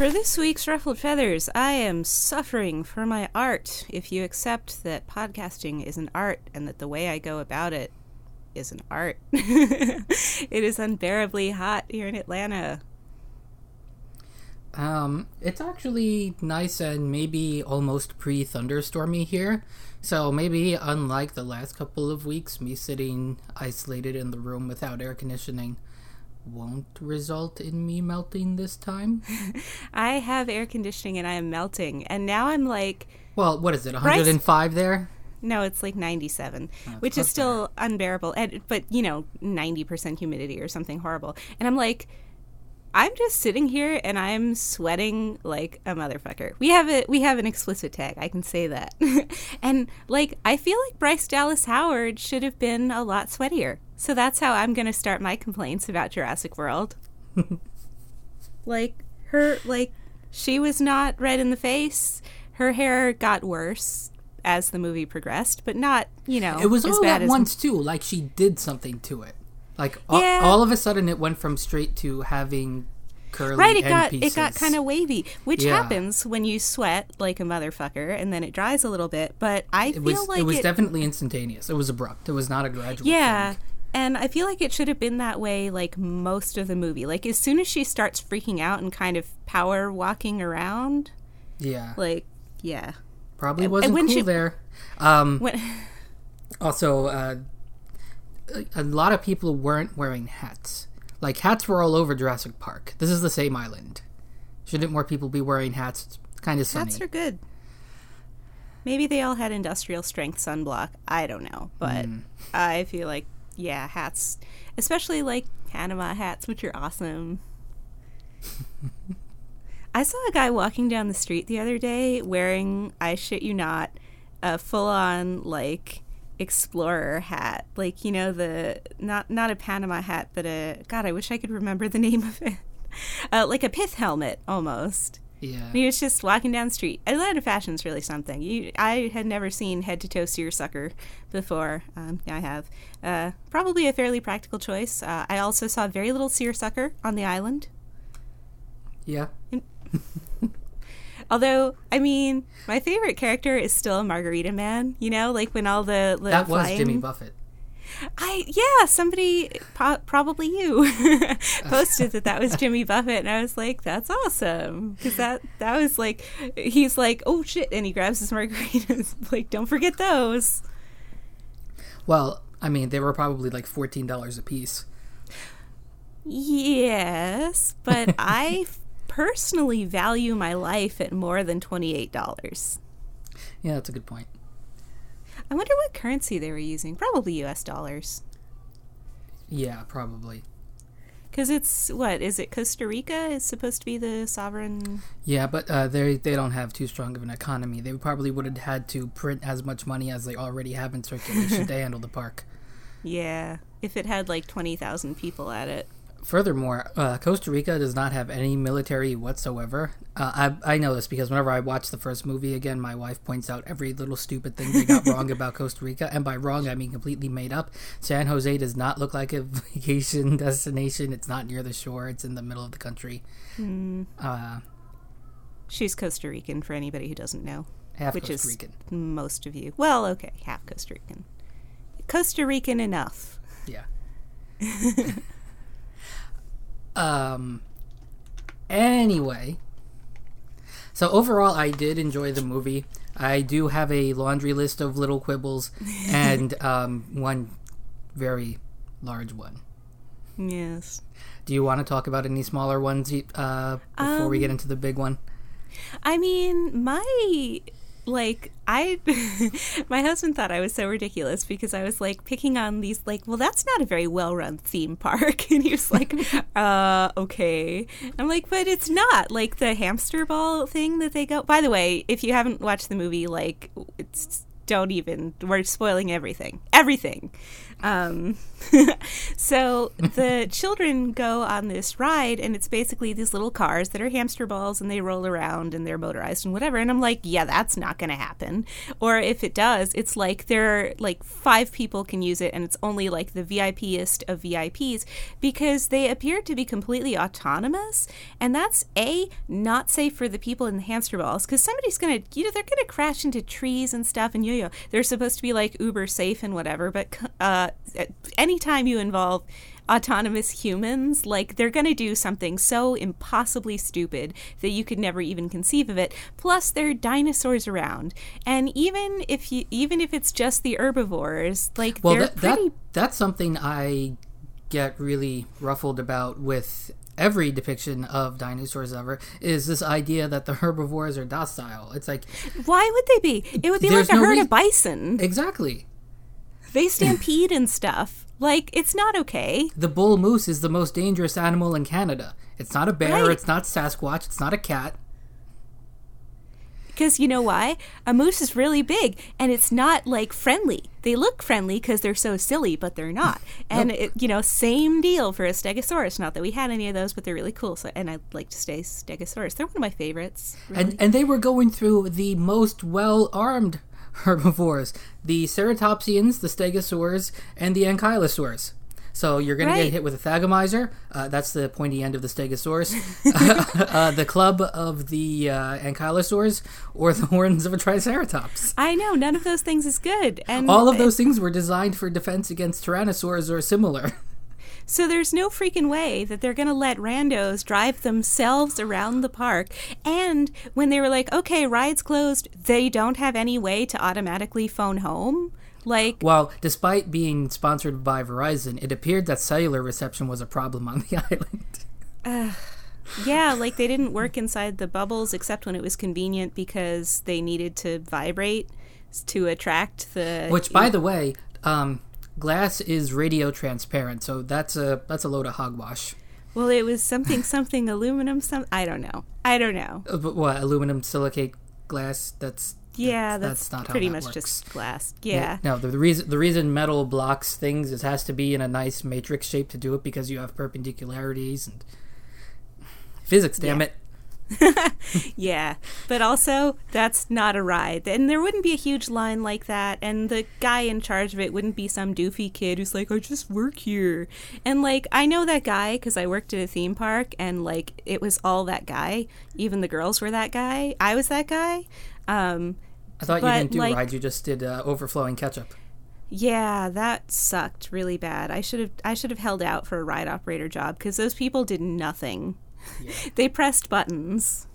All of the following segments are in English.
For this week's Ruffled Feathers, I am suffering for my art. If you accept that podcasting is an art and that the way I go about it is an art, it is unbearably hot here in Atlanta. Um, it's actually nice and maybe almost pre thunderstormy here. So maybe unlike the last couple of weeks, me sitting isolated in the room without air conditioning won't result in me melting this time. I have air conditioning and I am melting. And now I'm like, Well, what is it? 105 there? no, it's like 97, Oh, which is still unbearable. And, but, you know, 90% humidity or something horrible. And I'm like, I'm just sitting here and I'm sweating like a motherfucker. We have it. We have an explicit tag. I can say that. and like, I feel like Bryce Dallas Howard should have been a lot sweatier. So that's how I'm going to start my complaints about Jurassic World. like her, like she was not red in the face. Her hair got worse as the movie progressed, but not you know It was as all bad at once too. Like she did something to it. Like all, Yeah. all of a sudden, it went from straight to having curly Right, it got pieces. it got kind of wavy, which Yeah. happens when you sweat like a motherfucker, and then it dries a little bit. But I It feel was like it was it, definitely instantaneous. It was abrupt. It was not a gradual. yeah, thing. and I feel like it should have been that way like most of the movie. Like as soon as she starts freaking out and kind of power walking around, yeah. like yeah, Probably wasn't cool she- there. Um, when also, uh, a- lot of people weren't wearing hats. Like hats were all over Jurassic Park. This is the same island. Shouldn't more people be wearing hats? It's kind of sunny. hats are good. Maybe they all had industrial strength sunblock. I don't know, but Hmm. I feel like yeah, hats, especially like Panama hats, which are awesome. I saw a guy walking down the street the other day wearing, I shit you not, a full on like explorer hat. Like, you know, the not not a Panama hat, but a god, I wish I could remember the name of it. Uh, like a pith helmet almost. yeah. He was just walking down the street. Atlanta fashion's really something. You, I had never seen head to toe seersucker before. Um, now I have. Uh, probably a fairly practical choice. Uh, I also saw very little seersucker on the island. Yeah. Although, I mean, my favorite character is still Margarita Man. You know, like when all the, the That was flying- Jimmy Buffett. I yeah, somebody po- probably you posted that that was Jimmy Buffett, and I was like, that's awesome because that that was like he's like, oh shit, and he grabs his margaritas, like don't forget those. Well, I mean, they were probably like fourteen dollars a piece. Yes, but I personally value my life at more than twenty eight dollars. Yeah, that's a good point. I wonder what currency they were using. Probably U.S. dollars. Yeah, probably. Because it's what is it? Costa Rica is supposed to be the sovereign. Yeah, but uh, they they don't have too strong of an economy. They probably would have had to print as much money as they already have in circulation to handle the park. Yeah, if it had like twenty thousand people at it. Furthermore, uh, Costa Rica does not have any military whatsoever. Uh, I I know this because whenever I watch the first movie again, my wife points out every little stupid thing they got wrong about Costa Rica, and by wrong I mean completely made up. San Jose does not look like a vacation destination. It's not near the shore. It's in the middle of the country. Uh, She's Costa Rican for anybody who doesn't know, half which Costa is Rican. most of you. Well, okay, half Costa Rican. Costa Rican enough. Yeah. um. Anyway, so overall, I did enjoy the movie. I do have a laundry list of little quibbles and um, one very large one. Yes. Do you want to talk about any smaller ones uh, before we get into the big one? I mean, my like I my husband thought I was so ridiculous because I was like picking on these like, well, that's not a very well-run theme park and he was like, uh, okay. I'm like, but it's not like the hamster ball thing that they go. By the way, if you haven't watched the movie, like it's don't even we're spoiling everything. Everything. Um, so the children go on this ride, and it's basically these little cars that are hamster balls, and they roll around and they're motorized and whatever. And I'm like, yeah, that's not going to happen. Or if it does, it's like there are like five people can use it, and it's only like the VIPest of VIPs because they appear to be completely autonomous, and that's a not safe for the people in the hamster balls because somebody's going to, you know, they're going to crash into trees and stuff, and yo yo, they're supposed to be like uber safe and whatever, but uh, Uh, anytime you involve autonomous humans, like they're going to do something so impossibly stupid that you could never even conceive of it. Plus, there are dinosaurs around, and even if you, even if it's just the herbivores, like Well, they're that, pretty. that that's something I get really ruffled about with every depiction of dinosaurs ever is this idea that the herbivores are docile. It's like why would they be? It would be like a no herd rea- of bison. exactly. They stampede and stuff. Like it's not okay. The bull moose is the most dangerous animal in Canada. It's not a bear, Right. it's not Sasquatch, it's not a cat. Because you know why? A moose is really big and it's not like friendly. They look friendly because they're so silly, but they're not. And it, you know, same deal for a stegosaurus. Not that we had any of those, but they're really cool. So, and I'd like to stay stegosaurus. They're one of my favorites. really. And and they were going through the most well-armed herbivores: the ceratopsians, the stegosaurs, and the ankylosaurs. So you're going to get hit with a thagomizer. Uh, that's the pointy end of the stegosaurus. uh, the club of the uh, ankylosaurs, or the horns of a triceratops. I know none of those things is good. And All of those things were designed for defense against tyrannosaurs or similar. So there's no freaking way that they're going to let randos drive themselves around the park. And when they were like, okay, ride's closed, they don't have any way to automatically phone home. Like, well, despite being sponsored by Verizon, it appeared that cellular reception was a problem on the island. yeah, like they didn't work inside the bubbles except when it was convenient because they needed to vibrate to attract the. Which, by the way, um, glass is radio transparent, so that's a that's a load of hogwash. well, it was something, something aluminum, some. I don't know. I don't know. Uh, but what aluminum silicate glass? That's Yeah, that's, that's, not how pretty that much works. just glass. Yeah. No, the, the reason the reason metal blocks things is has to be in a nice matrix shape to do it because you have perpendicularities and physics. Damn Yeah. it! Yeah, but also that's not a ride, and there wouldn't be a huge line like that, and the guy in charge of it wouldn't be some doofy kid who's like, "I just work here," and like I know that guy because I worked at a theme park, and like it was all that guy. Even the girls were that guy. I was that guy. Um, I thought you didn't do like- rides; you just did uh, overflowing ketchup. yeah, that sucked really bad. I should have I should have held out for a ride operator job because those people did nothing. They pressed buttons.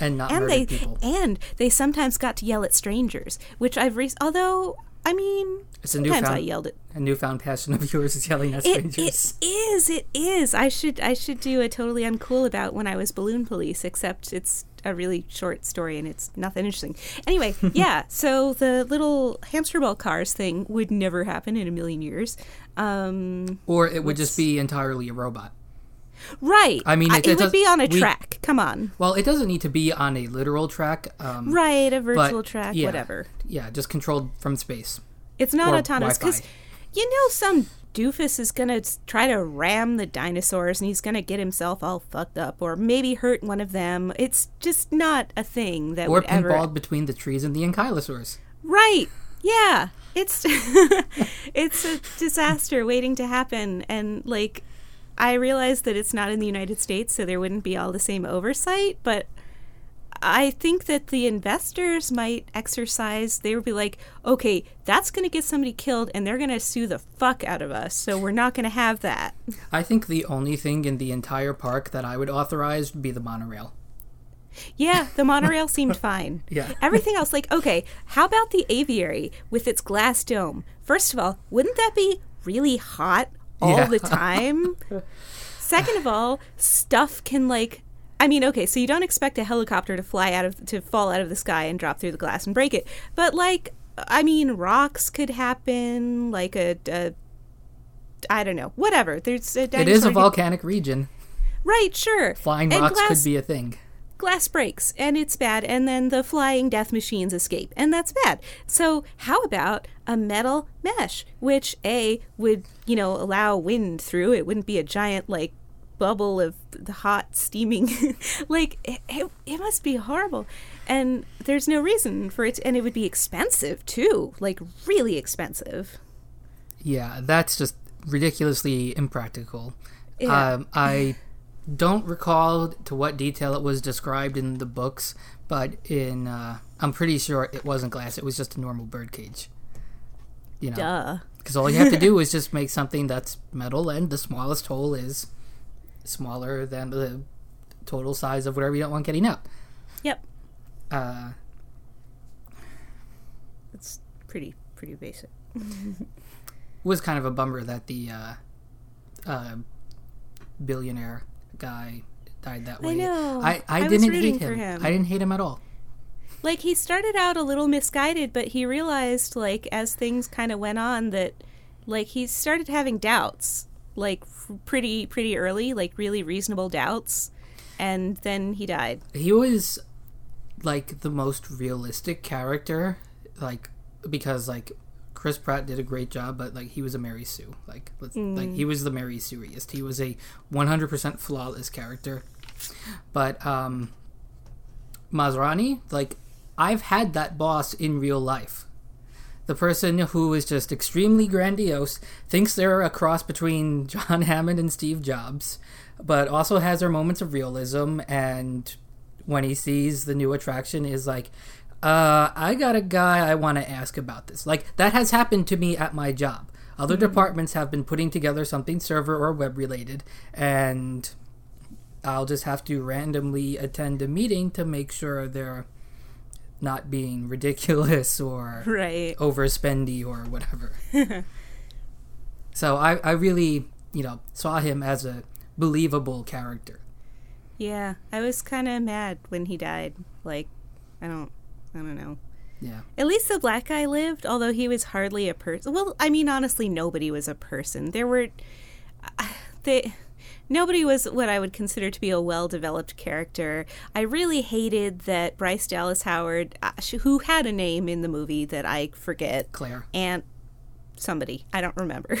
And not and they people. and they sometimes got to yell at strangers, which I've re- although I mean It's a sometimes I yelled at a newfound passion of yours is yelling at it, strangers. it is it is I should I should do a totally uncool about when I was balloon police except it's a really short story and it's nothing interesting. Anyway, yeah, so the little hamster ball cars thing would never happen in a million years. Um, or it would just be entirely a robot. Right. I mean, it- it, it would be on a we- track. Come on. Well, it doesn't need to be on a literal track. Um, Right, a but, virtual track, yeah, whatever. Yeah, just controlled from space. It's not autonomous because you know some doofus is gonna try to ram the dinosaurs and he's gonna get himself all fucked up or maybe hurt one of them. It's just not a thing that Or would ever. pinballed between the trees and the ankylosaurs. Right? Yeah. It's it's a disaster waiting to happen, and like I realize that it's not in the United States, so there wouldn't be all the same oversight, but. I think that the investors might exercise. They would be like, okay, that's going to get somebody killed and they're going to sue the fuck out of us. So we're not going to have that. I think the only thing in the entire park that I would authorize would be the monorail. Yeah, the monorail seemed fine. Yeah. Everything else, like, okay, how about the aviary with its glass dome? First of all, wouldn't that be really hot all Yeah. the time? Second of all, stuff can like I mean, okay, so you don't expect a helicopter to fly out of to fall out of the sky and drop through the glass and break it. But like I mean, rocks could happen, like a, a I don't know, whatever. There's a It is a could- volcanic region. Right, sure. Flying And rocks glass- could be a thing. Glass breaks and it's bad and then the flying death machines escape and that's bad so how about a metal mesh which a would you know allow wind through it wouldn't be a giant like bubble of the hot steaming like it, it, it must be horrible and there's no reason for it and it would be expensive too like really expensive Yeah, that's just ridiculously impractical. Yeah. Um, I don't recall to what detail it was described in the books, but in uh, I'm pretty sure it wasn't glass. It was just a normal bird cage. You know, because all you have to do is just make something that's metal, and the smallest hole is smaller than the total size of whatever you don't want getting out. yep Uh, it's pretty pretty basic was kind of a bummer that the uh, uh, billionaire guy died that way. I know. I, I, I didn't hate him. him. I didn't hate him at all. like he started out a little misguided but he realized like as things kind of went on that like he started having doubts like f- pretty pretty early like really reasonable doubts and then he died He was like the most realistic character, like because like Chris Pratt did a great job, but like he was a Mary Sue. Like let's, like Mm. he was the Mary Sueiest. He was a 100% flawless character. But um Masrani, like I've had that boss in real life. The person who is just extremely grandiose, thinks they're a cross between John Hammond and Steve Jobs, but also has their moments of realism and when he sees the new attraction is like, uh, I got a guy I want to ask about this. Like that has happened to me at my job. Other departments have been putting together something server or web related, and I'll just have to randomly attend a meeting to make sure they're not being ridiculous or right overspendy or whatever. so I, I really, you know, saw him as a believable character. yeah i was kind of mad when he died like i don't i don't know Yeah. At least the black guy lived, although he was hardly a person. Well, I mean, honestly, nobody was a person. There were, they, nobody was what I would consider to be a well-developed character. I really hated that Bryce Dallas Howard, uh, who had a name in the movie that I forget, Claire. and somebody I don't remember.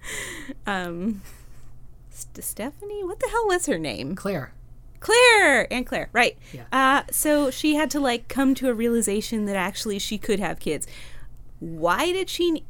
um, St- Stephanie, what the hell was her name? Claire. Claire and Claire, right? Yeah. Uh, so she had to like come to a realization that actually she could have kids. Why did she?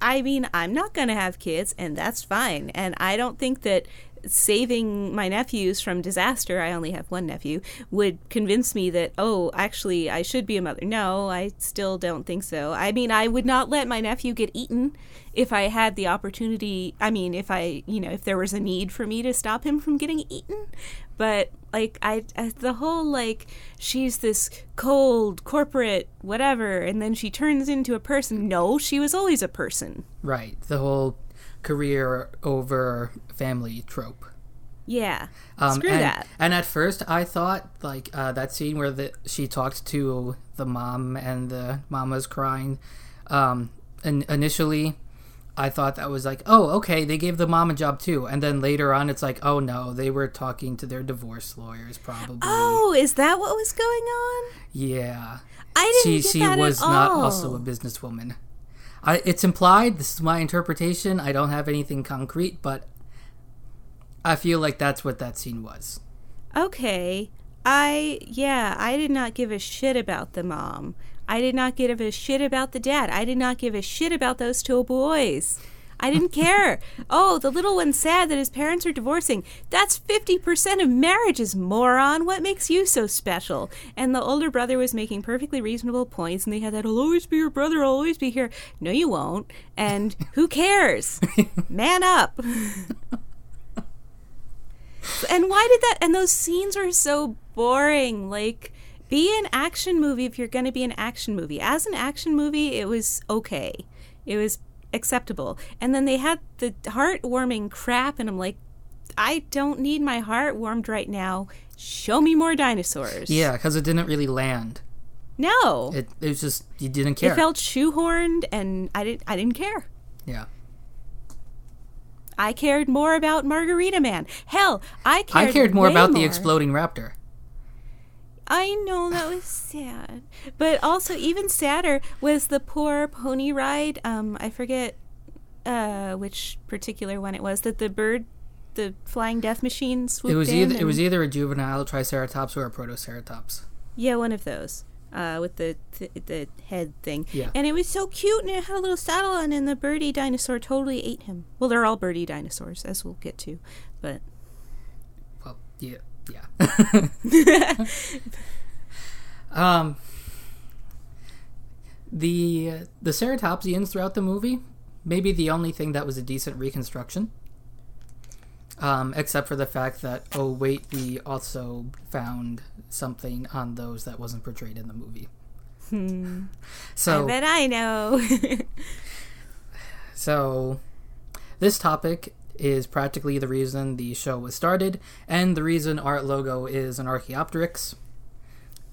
I mean, I'm not gonna have kids, and that's fine. And I don't think that saving my nephews from disaster i only have one nephew would convince me that oh actually i should be a mother. No i still don't think so. I mean i would not let my nephew get eaten if i had the opportunity i mean if i you know if there was a need for me to stop him from getting eaten. But like I, the whole like she's this cold corporate whatever and then she turns into a person. No she was always a person. Right. The whole career over family trope. yeah Um, screw and, that And at first, I thought like uh, that scene where the, she talked to the mom and the mama's crying. Um, and initially, I thought that was like, oh, okay, they gave the mom a job too. And then later on, it's like, oh no, they were talking to their divorce lawyers, probably. oh is that what was going on Yeah. i didn't she get she that was at not also a businesswoman. I, it's implied. This is my interpretation. I don't have anything concrete, but I feel like that's what that scene was. Okay. I, yeah, I did not give a shit about the mom. I did not give a shit about the dad. I did not give a shit about those two boys. I didn't care. oh, the little one's sad that his parents are divorcing. That's 50% of marriages, moron. What makes you so special? And the older brother was making perfectly reasonable points, and they had that, I'll always be your brother, I'll always be here. No, you won't. And who cares? Man up. And why did that? And those scenes are so boring. Like, be an action movie if you're going to be an action movie. As an action movie, it was okay. It was acceptable. And then they had the heartwarming crap, and I'm like, I don't need my heart warmed right now. Show me more dinosaurs. Yeah, because it didn't really land. No. It, It, was just you didn't care. It felt shoehorned, and I didn't. I didn't care. yeah, I cared more about Margarita Man. Hell, I cared. I cared more about the exploding raptor. I know that was sad, but also even sadder was the poor pony ride. Um, I forget uh, which particular one it was that the bird, the flying death machine swooped It was in either it was either a juvenile triceratops or a protoceratops. yeah, one of those. Uh, with the, the the head thing, Yeah. and it was so cute, and it had a little saddle on, and the birdie dinosaur totally ate him. Well, they're all birdie dinosaurs, as we'll get to, but Well, yeah, yeah. um, the the ceratopsians throughout the movie, maybe the only thing that was a decent reconstruction. Um, except for the fact that oh wait, we also found something on those that wasn't portrayed in the movie. Hmm. So I bet I know. So, this topic is practically the reason the show was started, and the reason Art logo is an Archaeopteryx.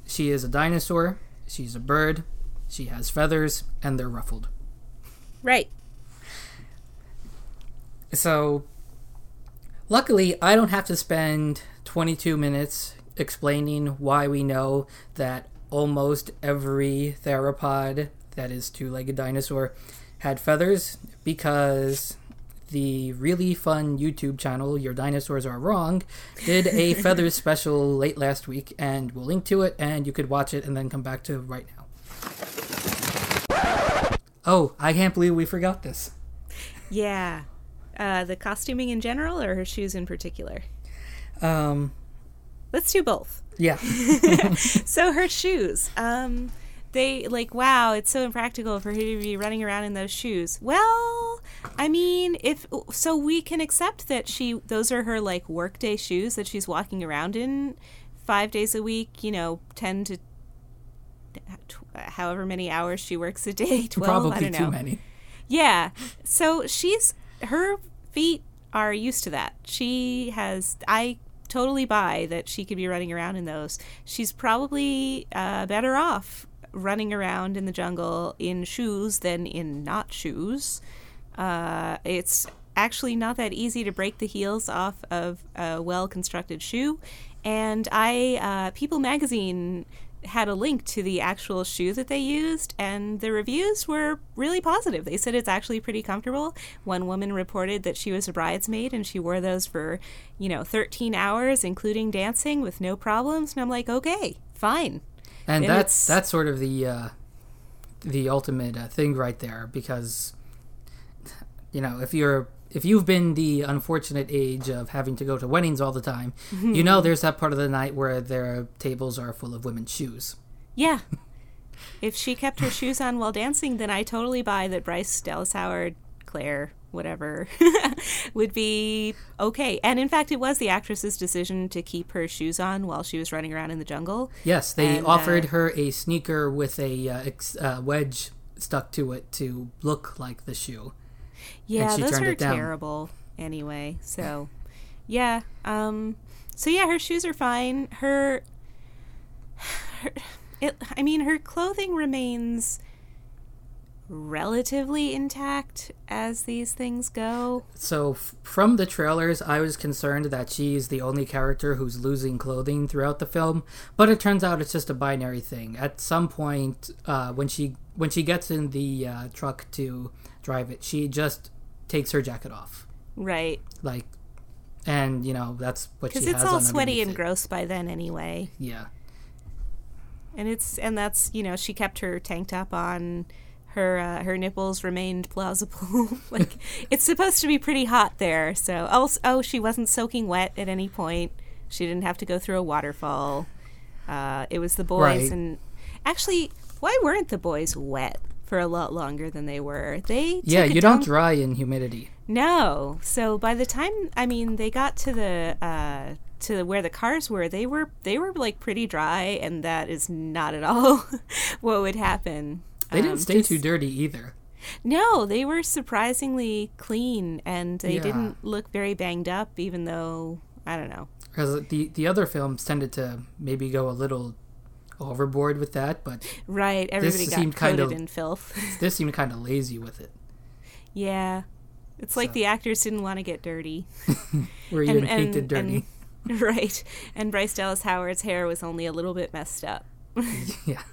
She is a dinosaur, she's a bird, she has feathers, and they're ruffled. right. So, luckily, I don't have to spend 22 minutes explaining why we know that almost every theropod that is two legged dinosaur had feathers because the really fun YouTube channel, Your Dinosaurs Are Wrong, did a feathers special late last week, and we'll link to it, and you could watch it and then come back to right now. Oh, I can't believe we forgot this. Yeah. Uh, the costuming in general or her shoes in particular? Um, Let's do both. yeah. So her shoes. Um, they like wow, it's so impractical for her to be running around in those shoes. Well, I mean, if so, we can accept that she those are her like workday shoes that she's walking around in five days a week. You know, ten to however many hours she works a day. Twelve, I Probably don't too know. many. Yeah. So she's her feet are used to that. She has I totally buy that she could be running around in those. She's probably uh, better off running around in the jungle in shoes than in not shoes. Uh, it's actually not that easy to break the heels off of a well constructed shoe. And I, uh, People magazine had a link to the actual shoe that they used, and the reviews were really positive. They said it's actually pretty comfortable. One woman reported that she was a bridesmaid and she wore those for, you know, 13 hours, including dancing with no problems. And I'm like, okay, fine. And And that's that's sort of the uh, the ultimate uh, thing right there because you know if you're if you've been the unfortunate age of having to go to weddings all the time you know there's that part of the night where their tables are full of women's shoes Yeah. if she kept her shoes on while dancing, then I totally buy that Bryce Dallas Howard, Claire, whatever, would be okay. And in fact, it was the actress's decision to keep her shoes on while she was running around in the jungle. yes they And, offered uh, her a sneaker with a uh, ex- uh, wedge stuck to it to look like the shoe Yeah, she those turned are it down. terrible anyway. So, yeah. Um so yeah, her shoes are fine. Her, her it I mean, her clothing remains relatively intact as these things go. So f- from the trailers, I was concerned that she's the only character who's losing clothing throughout the film, but it turns out it's just a binary thing. At some point, uh, when she when she gets in the uh, truck to drive it, she just takes her jacket off, Right. like, and you know that's what she Because it's all sweaty and it. gross by then anyway. Yeah, And it's and that's you know she kept her tank top on. Her uh, her nipples remained plausible. like it's supposed to be pretty hot there. So oh oh she wasn't soaking wet at any point. She didn't have to go through a waterfall. Uh, it was the boys Right. and actually why weren't the boys wet for a lot longer than they were? They yeah. You don't dry in humidity. No. So by the time I mean they got to the uh to where the cars were, they were they were like pretty dry and that is not at all what would happen. They didn't Um, stay just- too dirty either. No, they were surprisingly clean and they Yeah. didn't look very banged up even though I don't know. Because the the other films tended to maybe go a little overboard with that, but Right, everybody got seemed kind coated of- in filth. this seemed kind of lazy with it. yeah. It's like So- the actors didn't want to get dirty. Or even painted dirty. right. And Bryce Dallas Howard's hair was only a little bit messed up. yeah.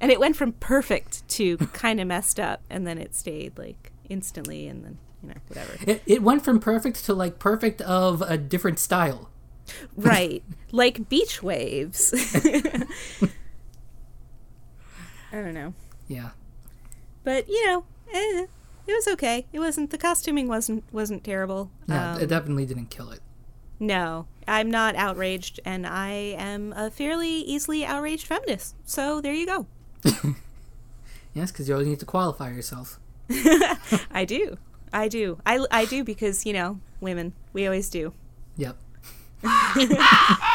And it went from perfect to kind of messed up, and then it stayed like instantly, and then, you know, whatever. It, it went from perfect to like perfect of a different style. Right. like beach waves. I don't know. Yeah. But, you know, eh, it was okay. It wasn't the costuming wasn't wasn't terrible. No, Um, it definitely didn't kill it. no, I'm not outraged, and I am a fairly easily outraged feminist. So there you go. Yes, because you always need to qualify yourself. I do. I do. I, I do because, you know, women, we always do. Yep.